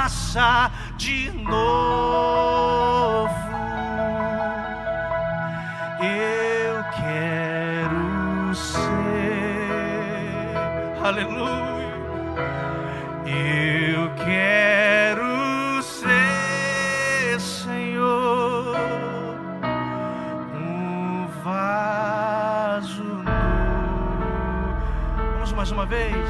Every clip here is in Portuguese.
faça de novo. Eu quero ser, aleluia. Eu quero ser, Senhor, um vaso novo. Vamos mais uma vez,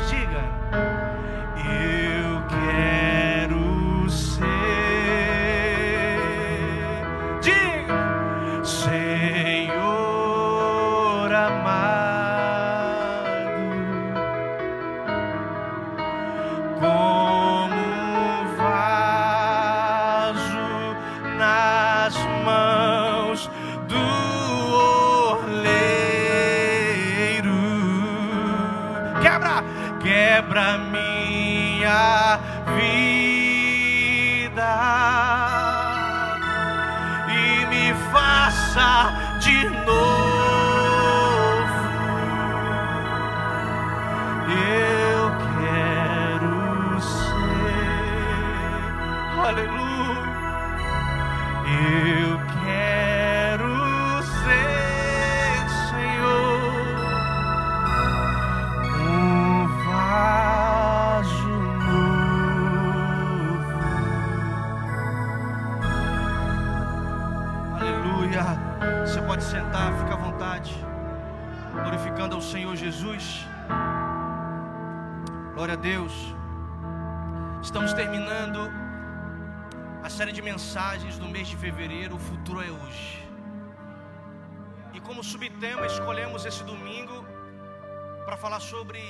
mensagens do mês de fevereiro, o futuro é hoje. E como subtema, escolhemos esse domingo para falar sobre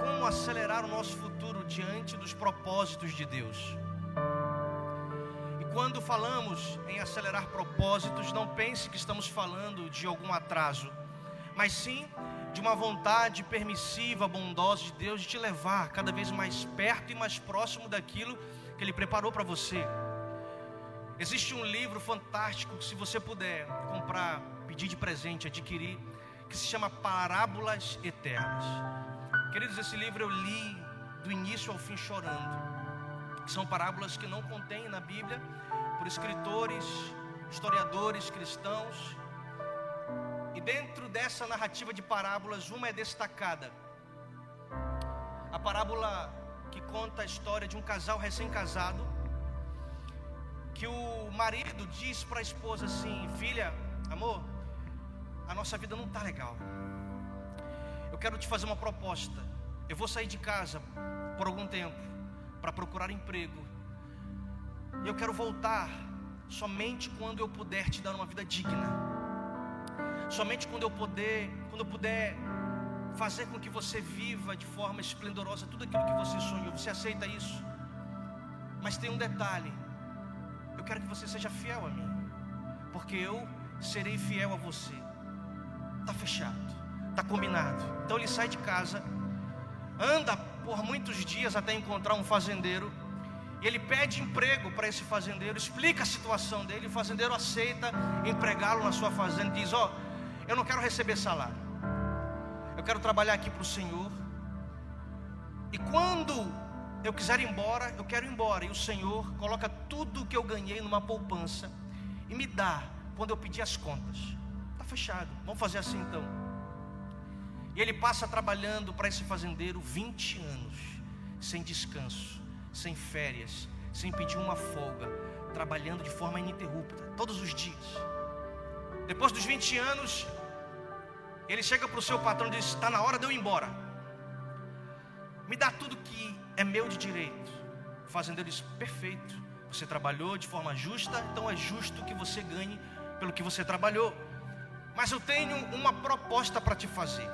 como acelerar o nosso futuro diante dos propósitos de Deus. E quando falamos em acelerar propósitos, não pense que estamos falando de algum atraso, mas sim de uma vontade permissiva, bondosa de Deus de te levar cada vez mais perto e mais próximo daquilo que Ele preparou para você. Existe um livro fantástico que, se você puder comprar, pedir de presente, adquirir, que se chama Parábolas Eternas. Queridos, esse livro eu li do início ao fim chorando. São parábolas que não contém na Bíblia por escritores, historiadores cristãos. E dentro dessa narrativa de parábolas, uma é destacada. A parábola que conta a história de um casal recém-casado, que o marido diz para a esposa assim: Filha, amor, a nossa vida não está legal. Eu quero te fazer uma proposta. Eu vou sair de casa por algum tempo para procurar emprego. E eu quero voltar somente quando eu puder te dar uma vida digna. Somente quando eu puder, quando eu puder fazer com que você viva de forma esplendorosa tudo aquilo que você sonhou. Você aceita isso? Mas tem um detalhe. Eu quero que você seja fiel a mim, porque eu serei fiel a você. Tá fechado, tá combinado. Então ele sai de casa, anda por muitos dias até encontrar um fazendeiro. E ele pede emprego para esse fazendeiro, explica a situação dele. O fazendeiro aceita empregá-lo na sua fazenda. Diz: Ó, oh, eu não quero receber salário, eu quero trabalhar aqui para o Senhor. E quando eu quiser ir embora, eu quero ir embora. E o Senhor coloca tudo que eu ganhei numa poupança e me dá quando eu pedir as contas. Está fechado, vamos fazer assim então. E ele passa trabalhando para esse fazendeiro 20 anos, sem descanso, sem férias, sem pedir uma folga, trabalhando de forma ininterrupta, todos os dias. Depois dos 20 anos, ele chega para o seu patrão e diz: Está na hora de eu ir embora. Me dá tudo que é meu de direito. O fazendeiro diz: Perfeito. Você trabalhou de forma justa, então é justo que você ganhe pelo que você trabalhou. Mas eu tenho uma proposta para te fazer.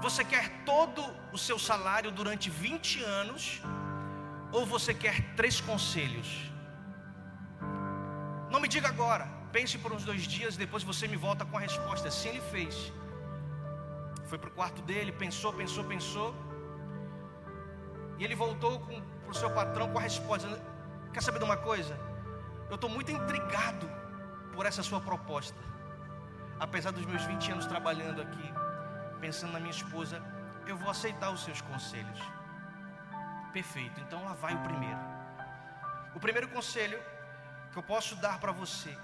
Você quer todo o seu salário durante 20 anos? Ou você quer três conselhos? Não me diga agora. Pense por uns dois dias, depois você me volta com a resposta. Assim ele fez. Foi para o quarto dele, pensou, pensou, pensou. E ele voltou para o seu patrão com a resposta. Quer saber de uma coisa? Eu estou muito intrigado por essa sua proposta. Apesar dos meus 20 anos trabalhando aqui, pensando na minha esposa, eu vou aceitar os seus conselhos. Perfeito, então lá vai o primeiro. O primeiro conselho que eu posso dar para você,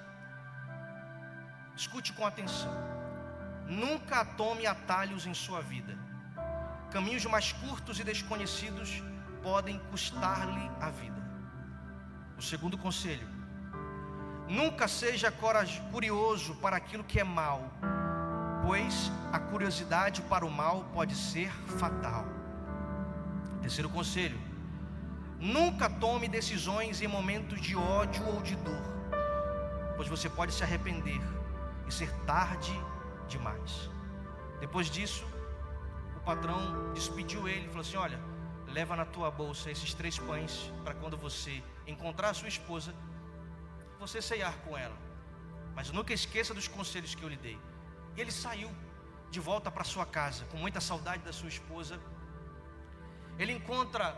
escute com atenção. Nunca tome atalhos em sua vida. Caminhos mais curtos e desconhecidos podem custar-lhe a vida. O segundo conselho: nunca seja curioso para aquilo que é mal, pois a curiosidade para o mal pode ser fatal. Terceiro conselho: nunca tome decisões em momentos de ódio ou de dor, pois você pode se arrepender e ser tarde demais. Depois disso, patrão despediu ele e falou assim: Olha, leva na tua bolsa esses três pães para quando você encontrar a sua esposa, você ceiar com ela. Mas nunca esqueça dos conselhos que eu lhe dei. E ele saiu de volta para sua casa, com muita saudade da sua esposa. Ele encontra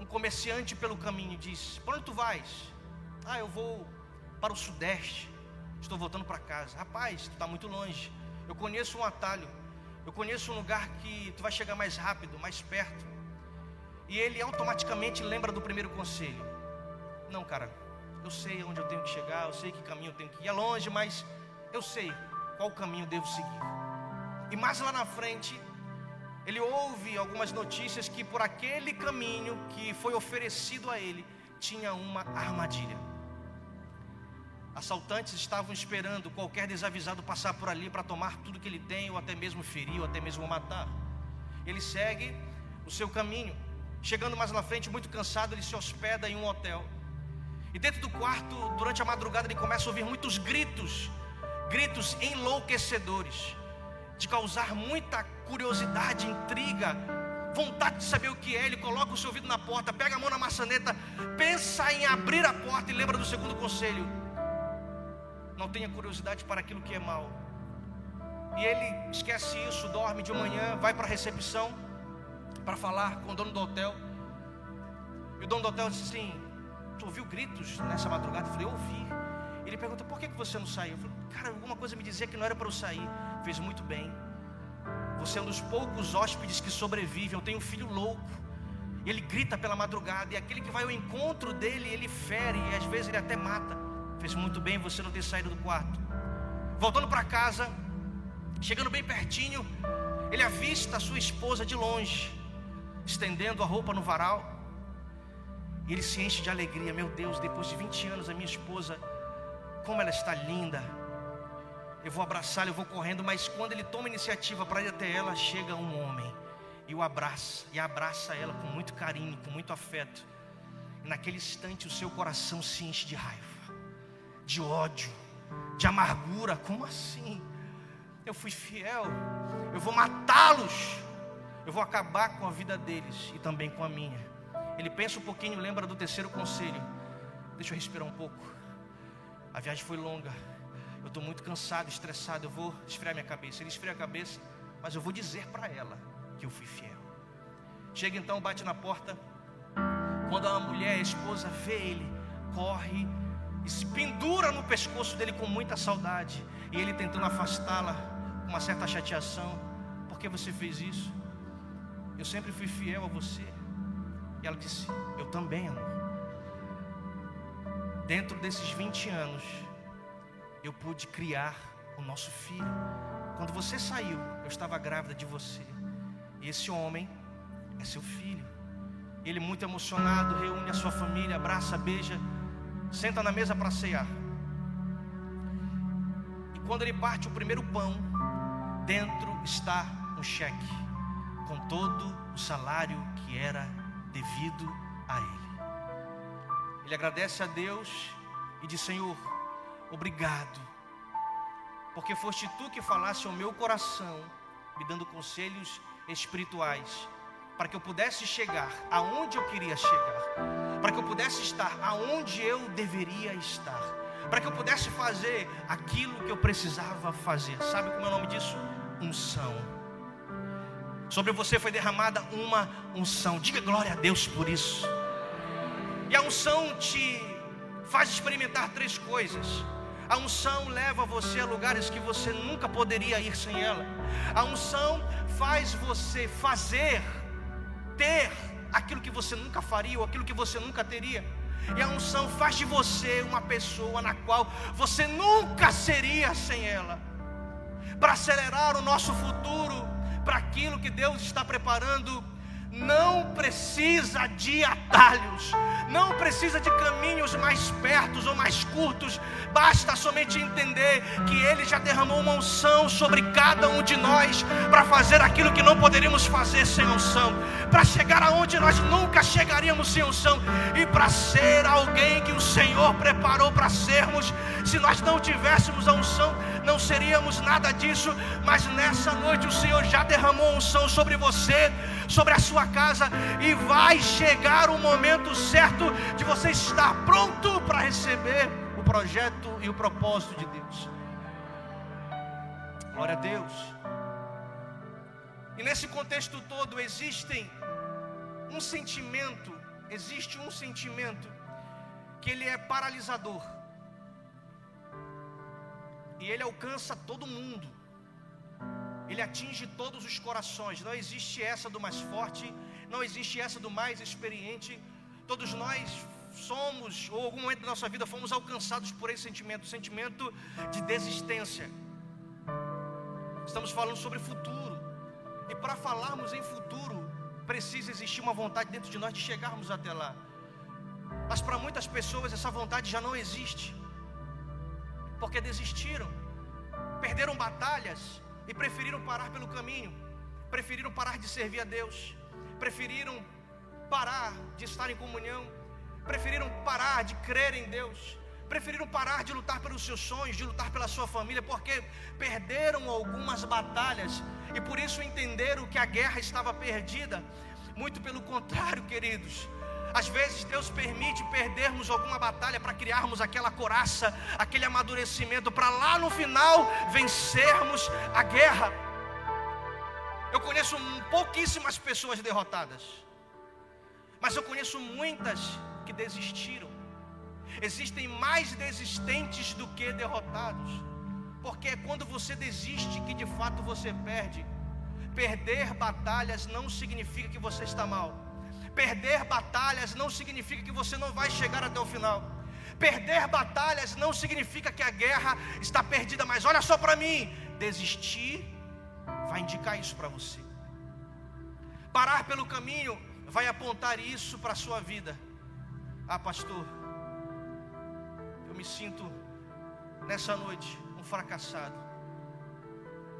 um comerciante pelo caminho e diz: Para onde tu vais? Ah, eu vou para o sudeste. Estou voltando para casa. Rapaz, tu está muito longe. Eu conheço um atalho. Eu conheço um lugar que tu vai chegar mais rápido, mais perto. E ele automaticamente lembra do primeiro conselho. Não, cara, eu sei onde eu tenho que chegar, eu sei que caminho eu tenho que ir. É longe, mas eu sei qual caminho devo seguir. E mais lá na frente, ele ouve algumas notícias que por aquele caminho que foi oferecido a ele, tinha uma armadilha. Assaltantes estavam esperando qualquer desavisado passar por ali para tomar tudo que ele tem, ou até mesmo ferir, ou até mesmo matar. Ele segue o seu caminho. Chegando mais na frente, muito cansado, ele se hospeda em um hotel. E dentro do quarto, durante a madrugada, ele começa a ouvir muitos gritos, gritos enlouquecedores, de causar muita curiosidade, intriga, vontade de saber o que é. Ele coloca o seu ouvido na porta, pega a mão na maçaneta, pensa em abrir a porta e lembra do segundo conselho: não tenha curiosidade para aquilo que é mal. E ele esquece isso, dorme de manhã, vai para a recepção para falar com o dono do hotel. E o dono do hotel disse assim: Tu ouviu gritos nessa madrugada? Eu falei: Ouvi. Ele pergunta: Por que, que você não saiu? Eu falei: Cara, alguma coisa me dizia que não era para eu sair. Fez muito bem. Você é um dos poucos hóspedes que sobrevivem. Eu tenho um filho louco. E ele grita pela madrugada. E aquele que vai ao encontro dele, ele fere. E às vezes ele até mata. Fez muito bem você não ter saído do quarto. Voltando para casa, chegando bem pertinho, ele avista a sua esposa de longe estendendo a roupa no varal. E ele se enche de alegria. Meu Deus, depois de 20 anos, a minha esposa, como ela está linda. Eu vou abraçá-la, eu vou correndo, mas quando ele toma iniciativa para ir até ela, chega um homem e o abraça, e abraça ela com muito carinho, com muito afeto. E naquele instante o seu coração se enche de raiva, de ódio, de amargura. Como assim? Eu fui fiel, eu vou matá-los. Eu vou acabar com a vida deles e também com a minha. Ele pensa um pouquinho, lembra do terceiro conselho. Deixa eu respirar um pouco. A viagem foi longa. Eu estou muito cansado, estressado. Eu vou esfriar minha cabeça. Ele esfria a cabeça, mas eu vou dizer para ela que eu fui fiel. Chega então, bate na porta. Quando a mulher, a esposa, vê ele, corre e se pendura no pescoço dele com muita saudade. E ele tentando afastá-la com uma certa chateação. Por que você fez isso? Eu sempre fui fiel a você. E ela disse: Eu também, amor. Dentro desses 20 anos, eu pude criar o nosso filho. Quando você saiu, eu estava grávida de você. E esse homem é seu filho. Ele, muito emocionado, reúne a sua família, abraça, beija, senta na mesa para cear. E quando ele parte o primeiro pão, dentro está um cheque com todo o salário que era devido a ele. Ele agradece a Deus e diz: Senhor, obrigado, porque foste tu que falaste ao meu coração, me dando conselhos espirituais, para que eu pudesse chegar aonde eu queria chegar, para que eu pudesse estar aonde eu deveria estar, para que eu pudesse fazer aquilo que eu precisava fazer. Sabe como é o nome disso? Unção. Sobre você foi derramada uma unção. Diga glória a Deus por isso. E a unção te faz experimentar três coisas. A unção leva você a lugares que você nunca poderia ir sem ela. A unção faz você fazer, ter aquilo que você nunca faria ou aquilo que você nunca teria. E a unção faz de você uma pessoa na qual você nunca seria sem ela. Para acelerar o nosso futuro, para aquilo que Deus está preparando não precisa de atalhos, não precisa de caminhos mais pertos ou mais curtos, basta somente entender que Ele já derramou uma unção sobre cada um de nós para fazer aquilo que não poderíamos fazer sem unção, para chegar aonde nós nunca chegaríamos sem unção e para ser alguém que o Senhor preparou para sermos. Se nós não tivéssemos a unção, não seríamos nada disso, mas nessa noite o Senhor já derramou unção sobre você, sobre a sua casa, e vai chegar o momento certo de você estar pronto para receber o projeto e o propósito de Deus. Glória a Deus. E nesse contexto todo existem um sentimento, existe um sentimento que ele é paralisador. E ele alcança todo mundo. Ele atinge todos os corações. Não existe essa do mais forte, não existe essa do mais experiente. Todos nós somos, ou algum momento da nossa vida, fomos alcançados por esse sentimento, sentimento de desistência. Estamos falando sobre futuro. E para falarmos em futuro, precisa existir uma vontade dentro de nós de chegarmos até lá. Mas para muitas pessoas essa vontade já não existe porque desistiram, perderam batalhas e preferiram parar pelo caminho, preferiram parar de servir a Deus, preferiram parar de estar em comunhão, preferiram parar de crer em Deus, preferiram parar de lutar pelos seus sonhos, de lutar pela sua família, porque perderam algumas batalhas e por isso entenderam que a guerra estava perdida. Muito pelo contrário, queridos, às vezes Deus permite perdermos alguma batalha para criarmos aquela coraça, aquele amadurecimento, para lá no final vencermos a guerra. Eu conheço pouquíssimas pessoas derrotadas, mas eu conheço muitas que desistiram. Existem mais desistentes do que derrotados, porque é quando você desiste que de fato você perde. Perder batalhas não significa que você está mal. Perder batalhas não significa que você não vai chegar até o final. Perder batalhas não significa que a guerra está perdida, mas olha só para mim: desistir vai indicar isso para você. Parar pelo caminho vai apontar isso para a sua vida. Ah, pastor, eu me sinto nessa noite um fracassado,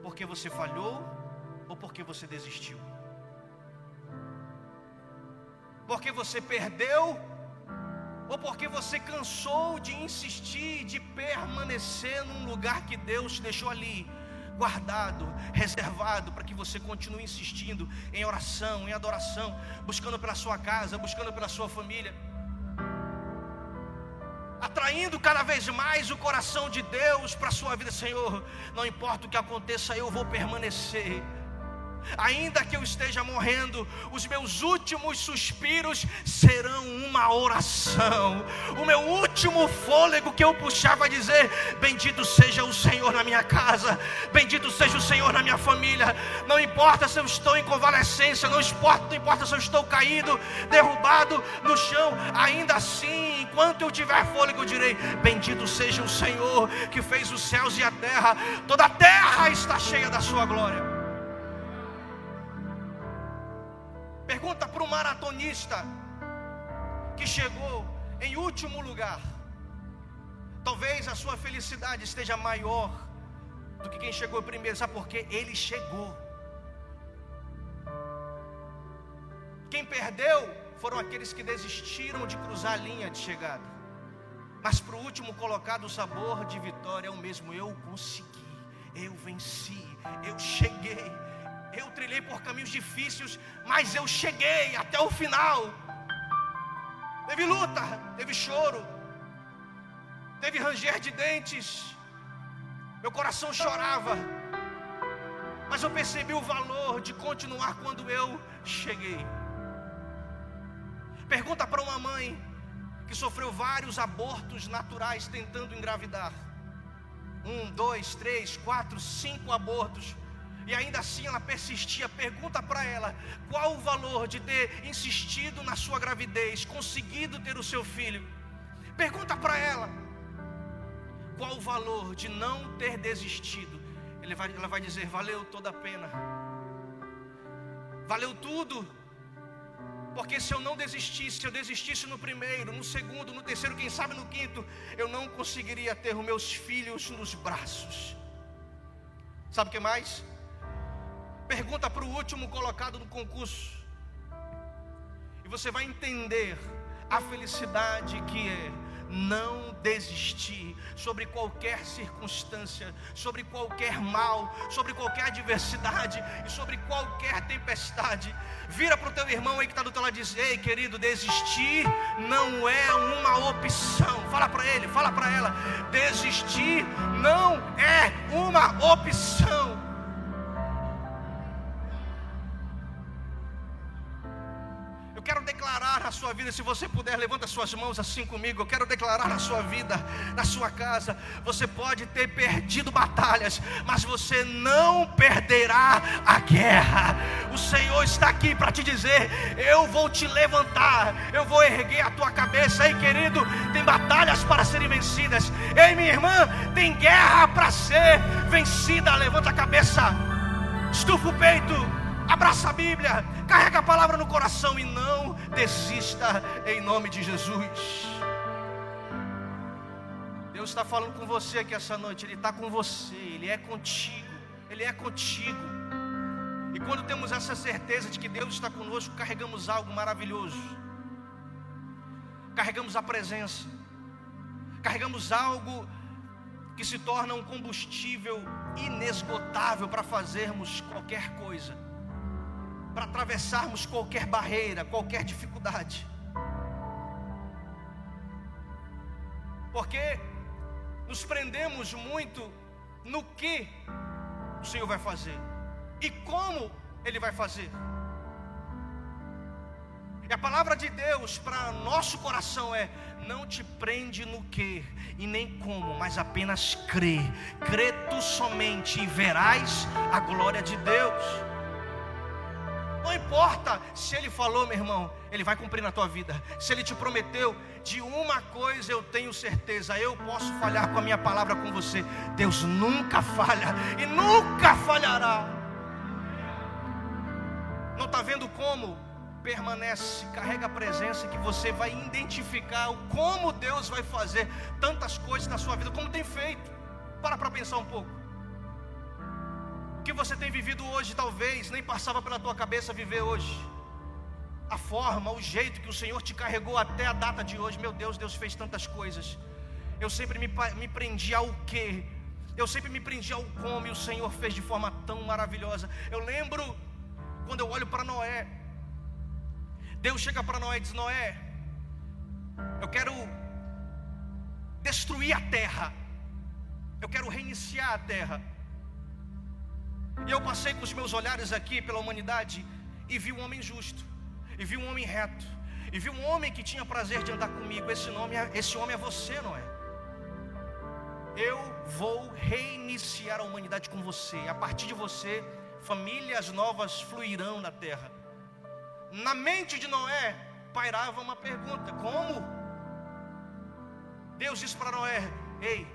porque você falhou ou porque você desistiu porque você perdeu, ou porque você cansou de insistir, de permanecer num lugar que Deus deixou ali, guardado, reservado, para que você continue insistindo em oração, em adoração, buscando pela sua casa, buscando pela sua família, atraindo cada vez mais o coração de Deus para a sua vida, Senhor. Não importa o que aconteça, eu vou permanecer ainda que eu esteja morrendo, os meus últimos suspiros serão uma oração. O meu último fôlego que eu puxar vai dizer: Bendito seja o Senhor na minha casa, bendito seja o Senhor na minha família. Não importa se eu estou em convalescência, não importa, não importa se eu estou caído, derrubado no chão, ainda assim, enquanto eu tiver fôlego, eu direi: Bendito seja o Senhor que fez os céus e a terra, toda a terra está cheia da sua glória. Pergunta para um maratonista que chegou em último lugar. Talvez a sua felicidade esteja maior do que quem chegou primeiro, sabe por quê? Ele chegou. Quem perdeu foram aqueles que desistiram de cruzar a linha de chegada. Mas para o último colocado, o sabor de vitória é o mesmo. Eu consegui, eu venci, eu cheguei. Eu trilhei por caminhos difíceis, mas eu cheguei até o final. Teve luta, teve choro, teve ranger de dentes. Meu coração chorava, mas eu percebi o valor de continuar quando eu cheguei. Pergunta para uma mãe que sofreu vários abortos naturais tentando engravidar. Um, dois, três, quatro, cinco abortos e ainda assim ela persistia, pergunta para ela qual o valor de ter insistido na sua gravidez, conseguido ter o seu filho. Pergunta para ela qual o valor de não ter desistido. Vai, ela vai dizer: valeu toda a pena, valeu tudo. Porque se eu não desistisse, se eu desistisse no primeiro, no segundo, no terceiro, quem sabe no quinto, eu não conseguiria ter os meus filhos nos braços. Sabe o que mais? Pergunta para o último colocado no concurso. E você vai entender a felicidade que é não desistir sobre qualquer circunstância, sobre qualquer mal, sobre qualquer adversidade e sobre qualquer tempestade. Vira para o teu irmão aí que está do teu lado e diz: Ei, querido, desistir não é uma opção. Fala para ele, fala para ela: desistir não é uma opção. Vida, se você puder, levanta suas mãos assim comigo. Eu quero declarar na sua vida, na sua casa. Você pode ter perdido batalhas, mas você não perderá a guerra. O Senhor está aqui para te dizer: Eu vou te levantar, eu vou erguer a tua cabeça. Ei, querido, tem batalhas para serem vencidas. Ei, minha irmã, tem guerra para ser vencida. Levanta a cabeça, estufa o peito. Abraça a Bíblia, carrega a palavra no coração e não desista em nome de Jesus. Deus está falando com você aqui essa noite, Ele está com você, Ele é contigo, Ele é contigo. E quando temos essa certeza de que Deus está conosco, carregamos algo maravilhoso, carregamos a presença, carregamos algo que se torna um combustível inesgotável para fazermos qualquer coisa para atravessarmos qualquer barreira, qualquer dificuldade. Porque nos prendemos muito no que o Senhor vai fazer e como Ele vai fazer. E a palavra de Deus para nosso coração é: não te prende no que e nem como, mas apenas crê. Crê tu somente e verás a glória de Deus. Importa se ele falou, meu irmão, ele vai cumprir na tua vida. Se ele te prometeu, de uma coisa eu tenho certeza, eu posso falhar com a minha palavra com você. Deus nunca falha e nunca falhará. Não está vendo como? Permanece, carrega a presença que você vai identificar o como Deus vai fazer tantas coisas na sua vida, como tem feito. Para para pensar um pouco que você tem vivido hoje, talvez nem passava pela tua cabeça viver hoje. A forma, o jeito que o Senhor te carregou até a data de hoje, meu Deus, Deus fez tantas coisas. Eu sempre me, me prendi ao que, eu sempre me prendi ao como, e o Senhor fez de forma tão maravilhosa. Eu lembro quando eu olho para Noé, Deus chega para Noé e diz: Noé, eu quero destruir a terra, eu quero reiniciar a terra. E eu passei com os meus olhares aqui pela humanidade e vi um homem justo, e vi um homem reto, e vi um homem que tinha prazer de andar comigo. Esse, nome, é, esse homem é você, não é? Eu vou reiniciar a humanidade com você. A partir de você, famílias novas fluirão na terra. Na mente de Noé pairava uma pergunta: como? Deus disse para Noé: Ei,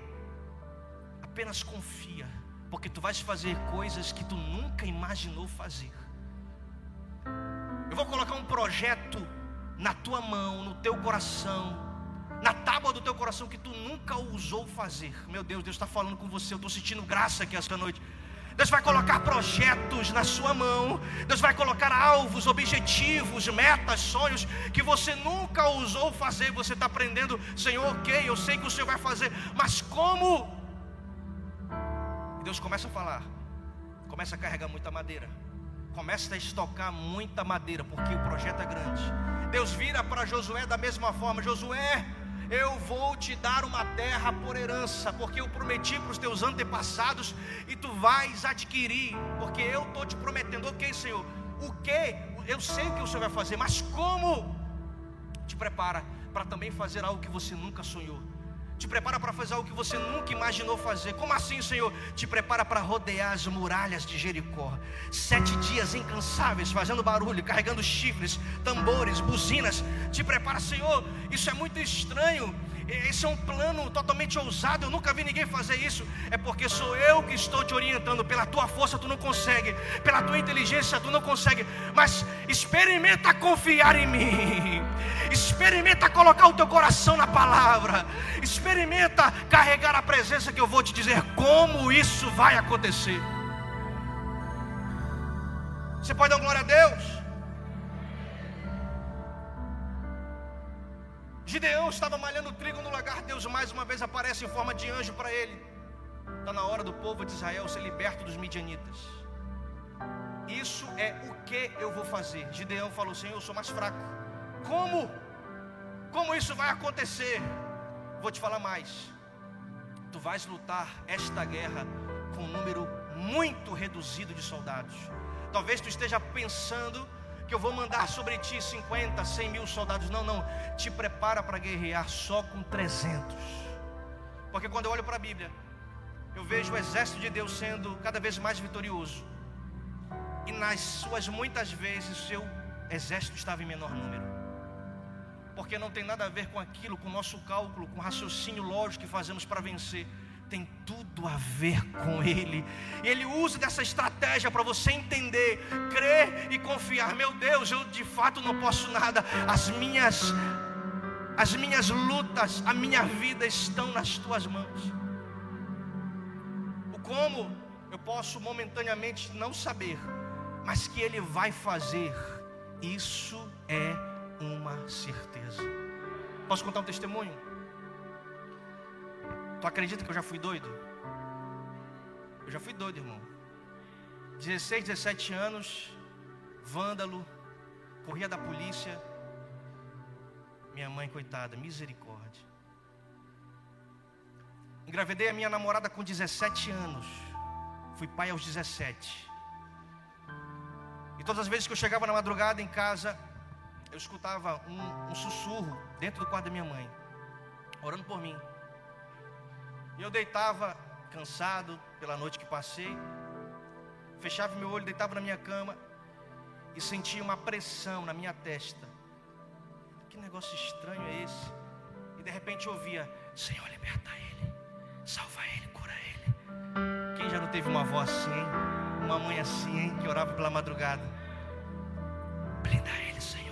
apenas confia porque tu vais fazer coisas que tu nunca imaginou fazer. Eu vou colocar um projeto na tua mão, no teu coração, na tábua do teu coração que tu nunca ousou fazer. Meu Deus, Deus está falando com você. Eu estou sentindo graça aqui esta noite. Deus vai colocar projetos na sua mão. Deus vai colocar alvos, objetivos, metas, sonhos que você nunca ousou fazer. Você está aprendendo, Senhor, ok, eu sei que o Senhor vai fazer, mas como Deus começa a falar, começa a carregar muita madeira, começa a estocar muita madeira, porque o projeto é grande. Deus vira para Josué da mesma forma: Josué, eu vou te dar uma terra por herança, porque eu prometi para os teus antepassados e tu vais adquirir, porque eu estou te prometendo, ok, Senhor, o que? Eu sei o que o Senhor vai fazer, mas como? Te prepara para também fazer algo que você nunca sonhou. Te prepara para fazer algo que você nunca imaginou fazer. Como assim, Senhor? Te prepara para rodear as muralhas de Jericó. Sete dias incansáveis, fazendo barulho, carregando chifres, tambores, buzinas. Te prepara, Senhor. Isso é muito estranho. Esse é um plano totalmente ousado. Eu nunca vi ninguém fazer isso. É porque sou eu que estou te orientando. Pela tua força tu não consegue, pela tua inteligência tu não consegue. Mas experimenta confiar em mim. Experimenta colocar o teu coração na palavra. Experimenta carregar a presença que eu vou te dizer como isso vai acontecer. Você pode dar glória a Deus? Gideão estava malhando trigo no lagar, Deus mais uma vez aparece em forma de anjo para ele. Está na hora do povo de Israel ser liberto dos midianitas. Isso é o que eu vou fazer. Gideão falou: Senhor, eu sou mais fraco. Como? Como isso vai acontecer? Vou te falar mais. Tu vais lutar esta guerra com um número muito reduzido de soldados. Talvez tu esteja pensando que eu vou mandar sobre ti 50, 100 mil soldados. Não, não. Te prepara para guerrear só com 300. Porque quando eu olho para a Bíblia, eu vejo o exército de Deus sendo cada vez mais vitorioso. E nas suas muitas vezes, o seu exército estava em menor número. Porque não tem nada a ver com aquilo, com o nosso cálculo, com o raciocínio lógico que fazemos para vencer tem tudo a ver com Ele. E Ele usa dessa estratégia para você entender, crer e confiar. Meu Deus, eu de fato não posso nada. As minhas, as minhas lutas, a minha vida estão nas Tuas mãos. O como eu posso momentaneamente não saber, mas que Ele vai fazer. Isso é uma certeza. Posso contar um testemunho? Tu acredita que eu já fui doido? Eu já fui doido, irmão. 16, 17 anos, vândalo, corria da polícia. Minha mãe, coitada, misericórdia. Engravidei a minha namorada com 17 anos. Fui pai aos 17. E todas as vezes que eu chegava na madrugada em casa, eu escutava um, um sussurro dentro do quarto da minha mãe, orando por mim. E eu deitava cansado pela noite que passei, fechava meu olho, deitava na minha cama e sentia uma pressão na minha testa. Que negócio estranho é esse? E de repente eu ouvia: Senhor, liberta ele, salva ele, cura ele. Quem já não teve uma avó assim, hein? Uma mãe assim, hein? Que orava pela madrugada. Blinda ele, Senhor.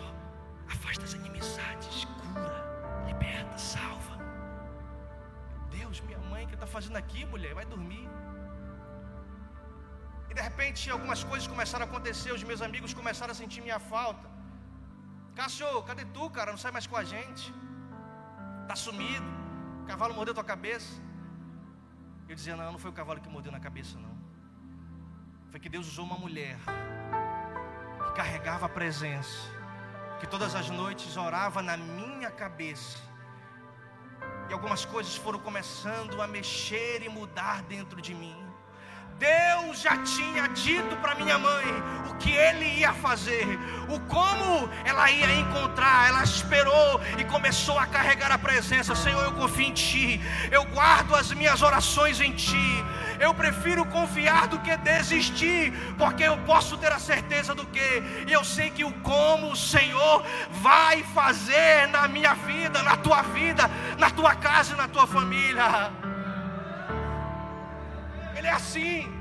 Afasta as inimizades, cura, liberta, salva está fazendo aqui, mulher? Vai dormir. E de repente algumas coisas começaram a acontecer, os meus amigos começaram a sentir minha falta. Cássio, cadê tu, cara? Não sai mais com a gente. Tá sumido. O cavalo mordeu tua cabeça. Eu dizia, não, não foi o cavalo que mordeu na cabeça, não. Foi que Deus usou uma mulher que carregava a presença, que todas as noites orava na minha cabeça e algumas coisas foram começando a mexer e mudar dentro de mim. Deus já tinha dito para minha mãe o que ele ia fazer, o como ela ia encontrar. Ela esperou e começou a carregar a presença. Senhor, eu confio em ti. Eu guardo as minhas orações em ti. Eu prefiro confiar do que desistir, porque eu posso ter a certeza do que. E eu sei que o como o Senhor vai fazer na minha vida, na tua vida, na tua casa e na tua família. Ele é assim.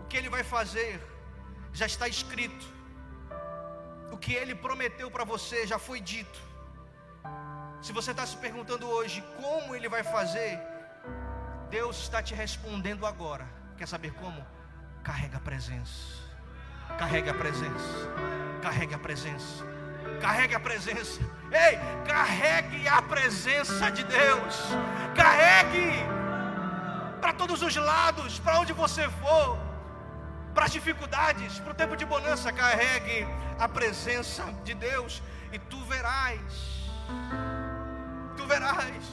O que ele vai fazer já está escrito. O que ele prometeu para você já foi dito. Se você está se perguntando hoje como ele vai fazer, Deus está te respondendo agora. Quer saber como? Carrega a presença. Carrega a presença. Carrega a presença. Carregue a presença. Ei, carregue a presença de Deus. Carregue para todos os lados, para onde você for, para as dificuldades, para o tempo de bonança. Carregue a presença de Deus e tu verás tu verás.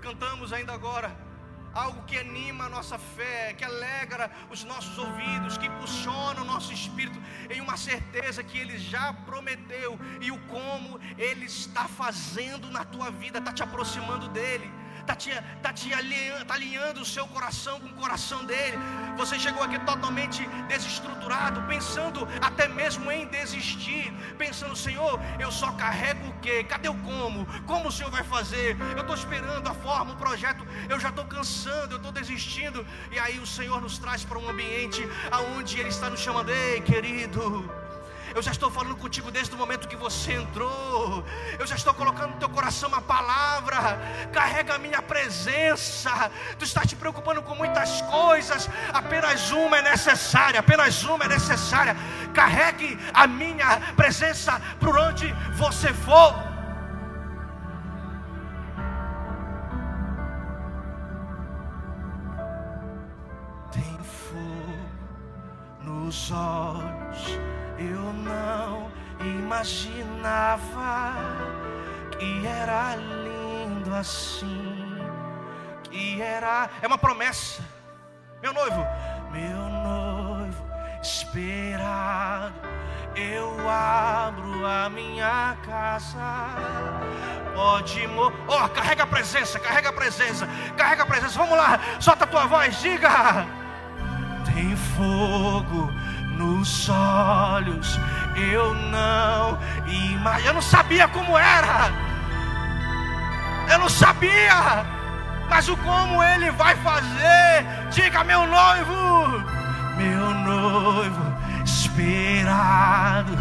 Cantamos ainda agora. algo que anima a nossa fé, que alegra os nossos ouvidos, que impulsiona o nosso espírito em uma certeza que Ele já prometeu e o como Ele está fazendo na tua vida, está te aproximando dEle está te, tá te alinhando, tá alinhando o seu coração com o coração dele. Você chegou aqui totalmente desestruturado, pensando até mesmo em desistir, pensando, Senhor, eu só carrego o quê? Cadê o como? Como o Senhor vai fazer? Eu estou esperando a forma, o projeto, eu já estou cansando, eu estou desistindo. E aí o Senhor nos traz para um ambiente aonde Ele está nos chamando, ei querido. Eu já estou falando contigo desde o momento que você entrou. Eu já estou colocando no teu coração uma palavra. Carrega a minha presença. Tu está te preocupando com muitas coisas. Apenas uma é necessária. Apenas uma é necessária. Carregue a minha presença por onde você for. Tem fogo nos olhos imaginava que era lindo assim, que era. É uma promessa. Meu noivo, meu noivo esperado, eu abro a minha casa. Pode mo... Oh, carrega a presença, carrega a presença, carrega a presença. Vamos lá, solta a tua voz, diga. Tem fogo nos olhos. Eu não imagino, eu não sabia como era. Eu não sabia. Mas o como ele vai fazer? Diga, meu noivo, meu noivo esperado.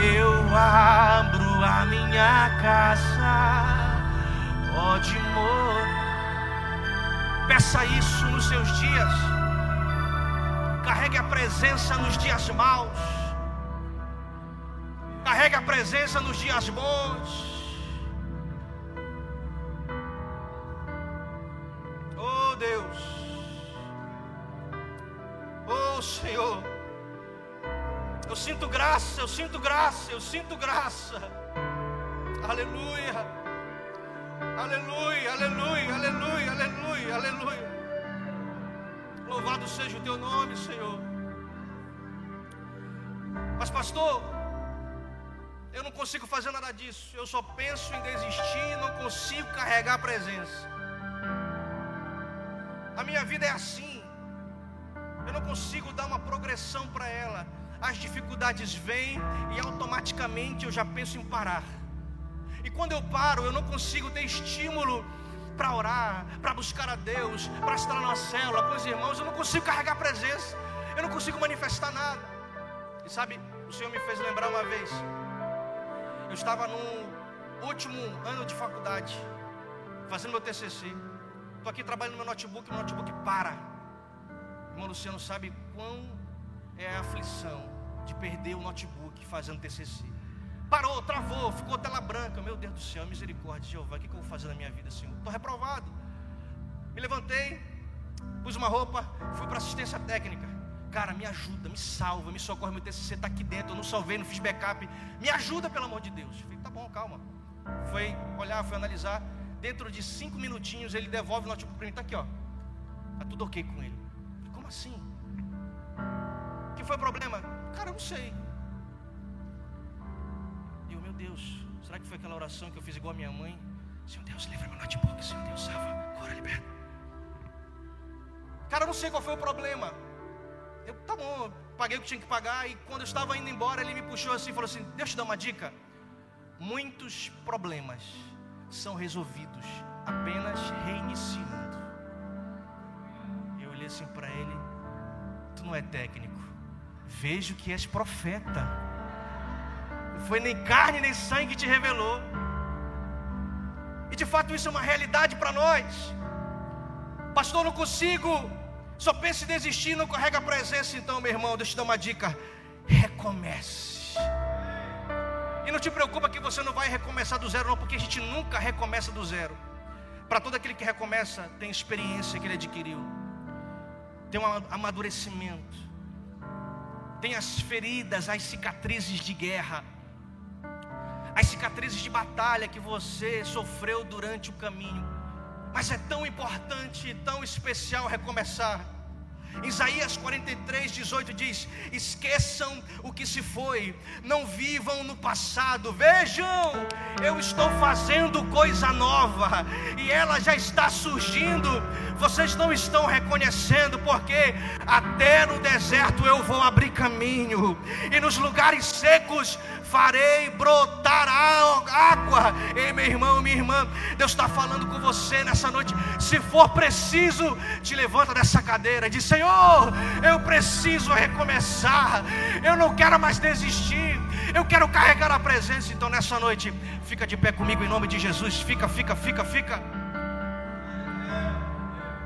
Eu abro a minha casa. Pode morrer. Peça isso nos seus dias. Carregue a presença nos dias maus. Carregue a presença nos dias bons. Oh Deus. Oh Senhor. Eu sinto graça, eu sinto graça, eu sinto graça. Aleluia. Aleluia, aleluia, aleluia, aleluia, aleluia. Louvado seja o teu nome, Senhor. Mas, pastor, eu não consigo fazer nada disso. Eu só penso em desistir, não consigo carregar a presença. A minha vida é assim. Eu não consigo dar uma progressão para ela. As dificuldades vêm e automaticamente eu já penso em parar. E quando eu paro, eu não consigo ter estímulo para orar, para buscar a Deus, para estar na célula com os irmãos, eu não consigo carregar a presença, eu não consigo manifestar nada. E sabe, o Senhor me fez lembrar uma vez. Eu estava no último ano de faculdade, fazendo meu TCC. Estou aqui trabalhando no meu notebook, meu notebook para. Irmão Luciano sabe quão é a aflição de perder o notebook fazendo TCC. Parou, travou, ficou tela branca. Meu Deus do céu, misericórdia, Jeová, o que eu vou fazer na minha vida, Senhor? Estou reprovado. Me levantei, pus uma roupa, fui para assistência técnica. Cara, me ajuda, me salva, me socorre, meu TCC está aqui dentro, eu não salvei, não fiz backup. Me ajuda, pelo amor de Deus. Falei, tá bom, calma. Foi olhar, foi analisar. Dentro de cinco minutinhos, ele devolve o notebook para mim, está aqui, ó. Tá tudo ok com ele. Falei, como assim? O que foi o problema? Cara, eu não sei. Deus, será que foi aquela oração que eu fiz igual a minha mãe? Senhor Deus, livra meu notebook, Senhor Deus, salva, cura, liberta. Cara, eu não sei qual foi o problema. Eu, tá bom, paguei o que tinha que pagar. E quando eu estava indo embora, ele me puxou assim e falou assim: Deixa eu te dar uma dica. Muitos problemas são resolvidos apenas reiniciando. Eu olhei assim para ele: Tu não é técnico, vejo que és profeta. Não foi nem carne nem sangue que te revelou. E de fato isso é uma realidade para nós. Pastor, não consigo. Só penso em desistir, não carrega a presença. Então, meu irmão, deixa eu te dar uma dica. Recomece. E não te preocupa que você não vai recomeçar do zero, não, porque a gente nunca recomeça do zero. Para todo aquele que recomeça, tem experiência que ele adquiriu, tem um amadurecimento, tem as feridas, as cicatrizes de guerra as cicatrizes de batalha que você sofreu durante o caminho. Mas é tão importante e tão especial recomeçar. Isaías 43, 18 diz: Esqueçam o que se foi, não vivam no passado. Vejam, eu estou fazendo coisa nova e ela já está surgindo. Vocês não estão reconhecendo, porque até no deserto eu vou abrir caminho, e nos lugares secos farei brotar água. Ei, meu irmão, minha irmã, Deus está falando com você nessa noite. Se for preciso, te levanta dessa cadeira e diz: Senhor, eu preciso recomeçar. Eu não quero mais desistir. Eu quero carregar a presença. Então, nessa noite, fica de pé comigo em nome de Jesus. Fica, fica, fica, fica.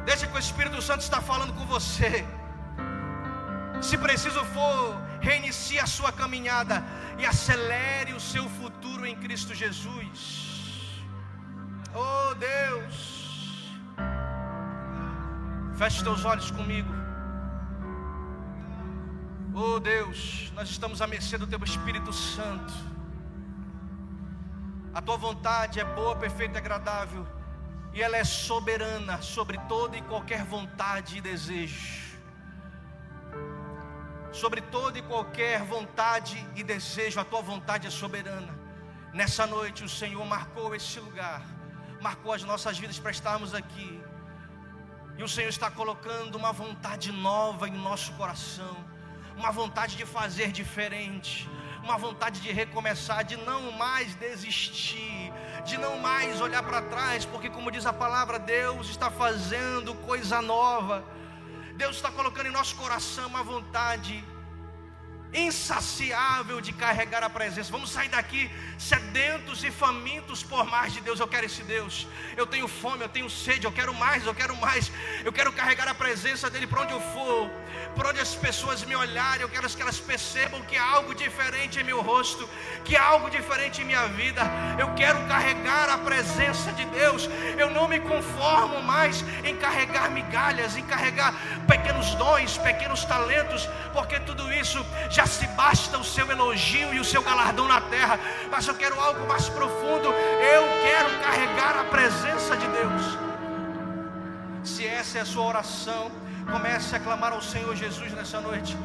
Deixa que o Espírito Santo está falando com você. Se preciso for, reinicie a sua caminhada e acelere o seu futuro em Cristo Jesus. Oh Deus, feche teus olhos comigo. Oh Deus, nós estamos à mercê do Teu Espírito Santo. A Tua vontade é boa, perfeita e agradável, e ela é soberana sobre toda e qualquer vontade e desejo sobre toda e qualquer vontade e desejo, a tua vontade é soberana. Nessa noite o Senhor marcou esse lugar, marcou as nossas vidas para estarmos aqui. E o Senhor está colocando uma vontade nova em nosso coração, uma vontade de fazer diferente, uma vontade de recomeçar, de não mais desistir, de não mais olhar para trás, porque, como diz a palavra, Deus está fazendo coisa nova. Deus está colocando em nosso coração uma vontade insaciável de carregar a presença. Vamos sair daqui sedentos e famintos por mais de Deus. Eu quero esse Deus. Eu tenho fome, eu tenho sede, eu quero mais, eu quero mais. Eu quero carregar a presença dele para onde eu for, por onde as pessoas me olharem. Eu quero que elas percebam que há algo diferente em meu rosto, que há algo diferente em minha vida. Eu quero carregar a presença de Deus. Eu não me conformo mais em carregar migalhas, em carregar pequenos dons, pequenos talentos, porque tudo isso já já se basta o seu elogio e o seu galardão na terra, mas eu quero algo mais profundo. Eu quero carregar a presença de Deus. Se essa é a sua oração, comece a clamar ao Senhor Jesus nessa noite.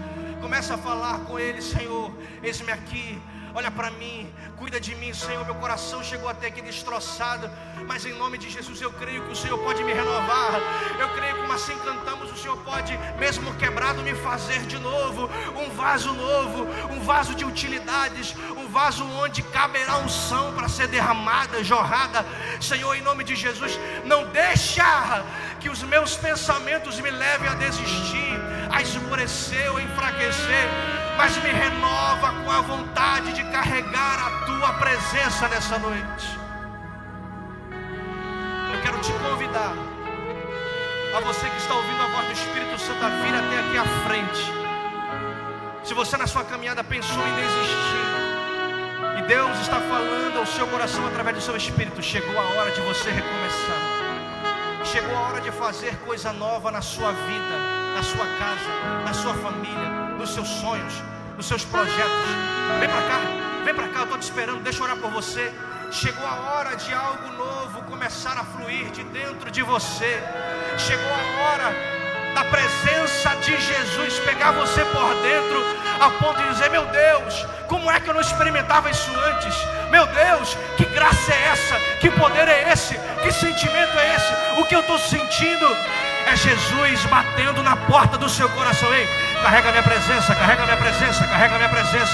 Comece a falar com Ele, Senhor. Eis-me aqui olha para mim, cuida de mim, Senhor. Meu coração chegou até aqui destroçado, mas em nome de Jesus eu creio que o Senhor pode me renovar. Eu creio que, como assim cantamos, o Senhor pode, mesmo quebrado, me fazer de novo um vaso novo, um vaso de utilidades, um vaso onde caberá unção para ser derramada, jorrada. Senhor, em nome de Jesus, não deixa que os meus pensamentos me levem a desistir, a esmorecer ou enfraquecer mas me renova com a vontade de carregar a tua presença nessa noite. Eu quero te convidar, a você que está ouvindo a voz do Espírito Santo, a vir até aqui à frente. Se você na sua caminhada pensou em desistir, e Deus está falando ao seu coração através do seu Espírito, chegou a hora de você recomeçar. Chegou a hora de fazer coisa nova na sua vida, na sua casa, na sua família, nos seus sonhos, nos seus projetos. Vem para cá, vem para cá, eu estou te esperando, deixa eu orar por você. Chegou a hora de algo novo começar a fluir de dentro de você. Chegou a hora da presença de Jesus pegar você por dentro, a ponto de dizer: Meu Deus, como é que eu não experimentava isso antes? Meu Deus, que graça é essa? Que poder é esse? Que sentimento é esse? O que eu estou sentindo é Jesus batendo na porta do seu coração. Ei, carrega minha presença, carrega minha presença, carrega minha presença.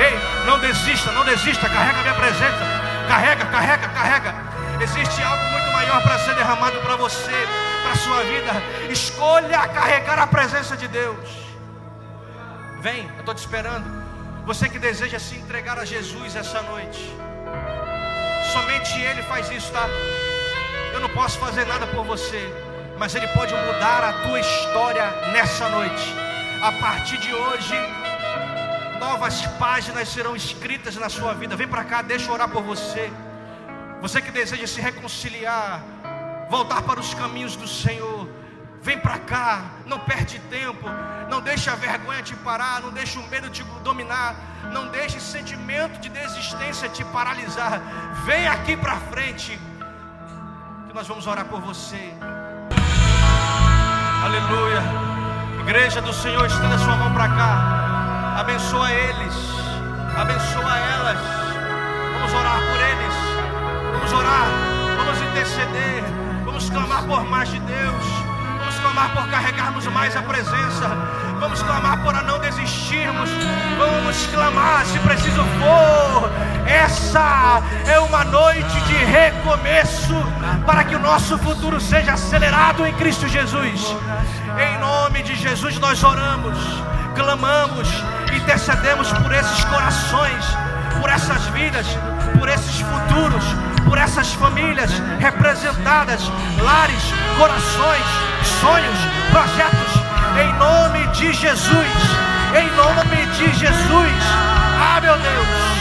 Ei, não desista, não desista, carrega minha presença. Carrega, carrega, carrega. Existe algo muito maior para ser derramado para você, para a sua vida. Escolha carregar a presença de Deus. Vem, eu estou te esperando. Você que deseja se entregar a Jesus essa noite. Somente Ele faz isso, tá? Eu não posso fazer nada por você, mas Ele pode mudar a tua história nessa noite a partir de hoje, novas páginas serão escritas na sua vida. Vem para cá, deixa eu orar por você. Você que deseja se reconciliar, voltar para os caminhos do Senhor. Vem para cá, não perde tempo, não deixe a vergonha te parar, não deixe o medo te dominar, não deixe esse sentimento de desistência te paralisar. Vem aqui para frente. que nós vamos orar por você. Aleluia. Igreja do Senhor, estenda sua mão para cá. Abençoa eles. Abençoa elas. Vamos orar por eles. Vamos orar. Vamos interceder. Vamos clamar por mais de Deus. Vamos clamar por carregarmos mais a presença. Vamos clamar por não desistirmos. Vamos clamar, se preciso for. Essa é uma noite de recomeço para que o nosso futuro seja acelerado em Cristo Jesus. Em nome de Jesus nós oramos, clamamos, intercedemos por esses corações, por essas vidas, por esses futuros, por essas famílias representadas, lares, corações, sonhos, projetos em nome de Jesus. Em nome de Jesus. Ah, meu Deus.